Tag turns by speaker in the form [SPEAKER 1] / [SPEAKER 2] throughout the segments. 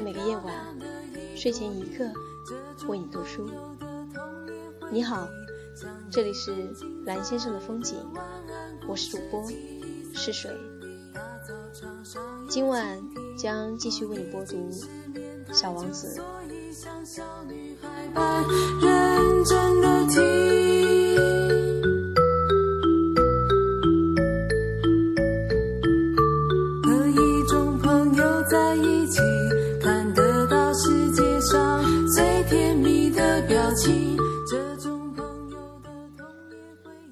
[SPEAKER 1] 每个夜晚，睡前一刻为你读书。你好，这里是蓝先生的风景，我是主播是水。今晚将继续为你播读《小王子》。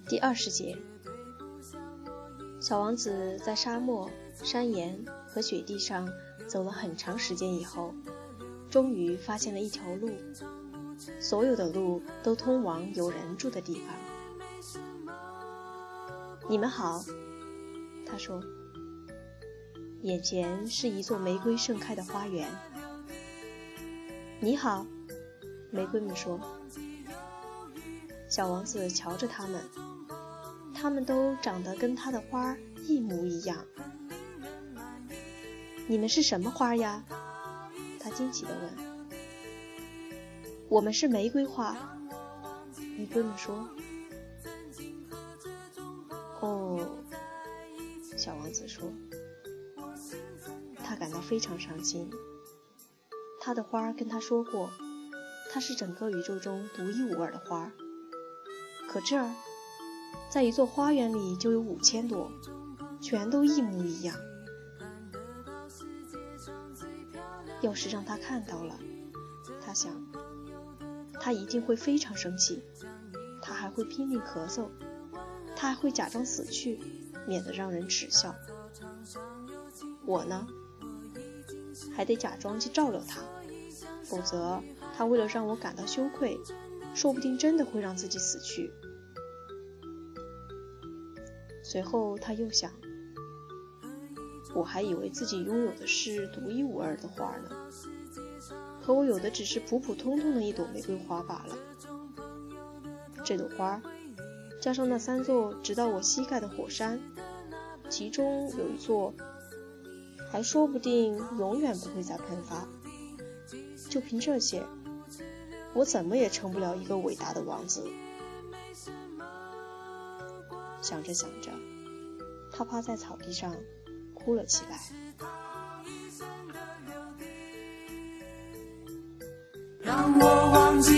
[SPEAKER 1] 第二十节，小王子在沙漠、山岩和雪地上走了很长时间以后，终于发现了一条路。所有的路都通往有人住的地方。你们好，他说。眼前是一座玫瑰盛开的花园。你好，玫瑰们说。小王子瞧着他们。它们都长得跟它的花一模一样。你们是什么花呀？他惊奇地问。我们是玫瑰花。玫瑰们说。哦，小王子说。他感到非常伤心。他的花跟他说过，他是整个宇宙中独一无二的花。可这儿。在一座花园里就有五千朵，全都一模一样。要是让他看到了，他想，他一定会非常生气，他还会拼命咳嗽，他还会假装死去，免得让人耻笑。我呢，还得假装去照料他，否则他为了让我感到羞愧，说不定真的会让自己死去。随后他又想：“我还以为自己拥有的是独一无二的花呢，可我有的只是普普通通的一朵玫瑰花罢了。这朵花，加上那三座直到我膝盖的火山，其中有一座还说不定永远不会再喷发。就凭这些，我怎么也成不了一个伟大的王子。”想着想着，他趴在草地上哭了起来。让我忘记